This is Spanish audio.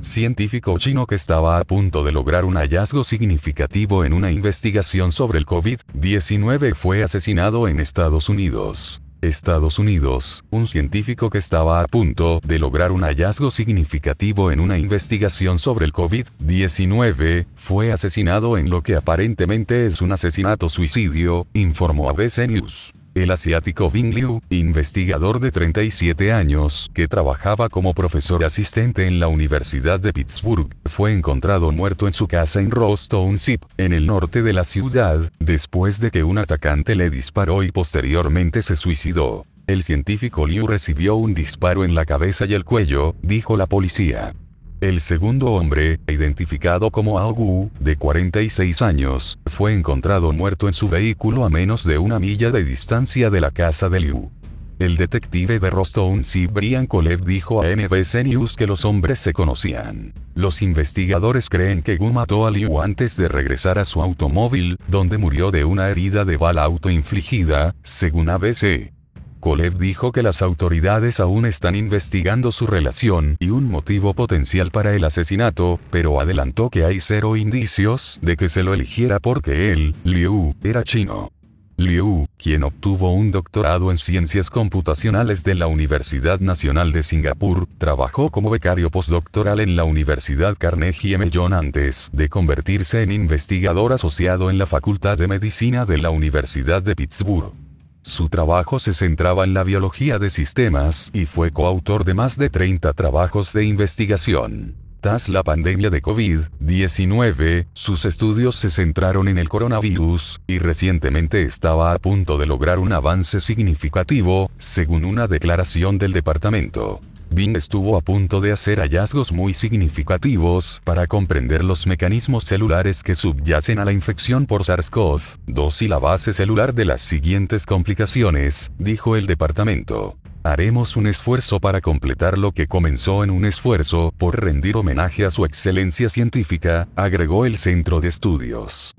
científico chino que estaba a punto de lograr un hallazgo significativo en una investigación sobre el COVID-19 fue asesinado en Estados Unidos. Estados Unidos, un científico que estaba a punto de lograr un hallazgo significativo en una investigación sobre el COVID-19, fue asesinado en lo que aparentemente es un asesinato suicidio, informó ABC News. El asiático Bing Liu, investigador de 37 años, que trabajaba como profesor asistente en la Universidad de Pittsburgh, fue encontrado muerto en su casa en Rostone Zip, en el norte de la ciudad, después de que un atacante le disparó y posteriormente se suicidó. El científico Liu recibió un disparo en la cabeza y el cuello, dijo la policía. El segundo hombre, identificado como Ao Gu, de 46 años, fue encontrado muerto en su vehículo a menos de una milla de distancia de la casa de Liu. El detective de Rostone C. Brian Kolev dijo a NBC News que los hombres se conocían. Los investigadores creen que Gu mató a Liu antes de regresar a su automóvil, donde murió de una herida de bala autoinfligida, según ABC. Kolev dijo que las autoridades aún están investigando su relación y un motivo potencial para el asesinato, pero adelantó que hay cero indicios de que se lo eligiera porque él, Liu, era chino. Liu, quien obtuvo un doctorado en ciencias computacionales de la Universidad Nacional de Singapur, trabajó como becario postdoctoral en la Universidad Carnegie Mellon antes de convertirse en investigador asociado en la Facultad de Medicina de la Universidad de Pittsburgh. Su trabajo se centraba en la biología de sistemas y fue coautor de más de 30 trabajos de investigación. Tras la pandemia de COVID-19, sus estudios se centraron en el coronavirus, y recientemente estaba a punto de lograr un avance significativo, según una declaración del departamento. Bing estuvo a punto de hacer hallazgos muy significativos para comprender los mecanismos celulares que subyacen a la infección por SARS-CoV-2 y la base celular de las siguientes complicaciones, dijo el departamento. Haremos un esfuerzo para completar lo que comenzó en un esfuerzo por rendir homenaje a su excelencia científica, agregó el centro de estudios.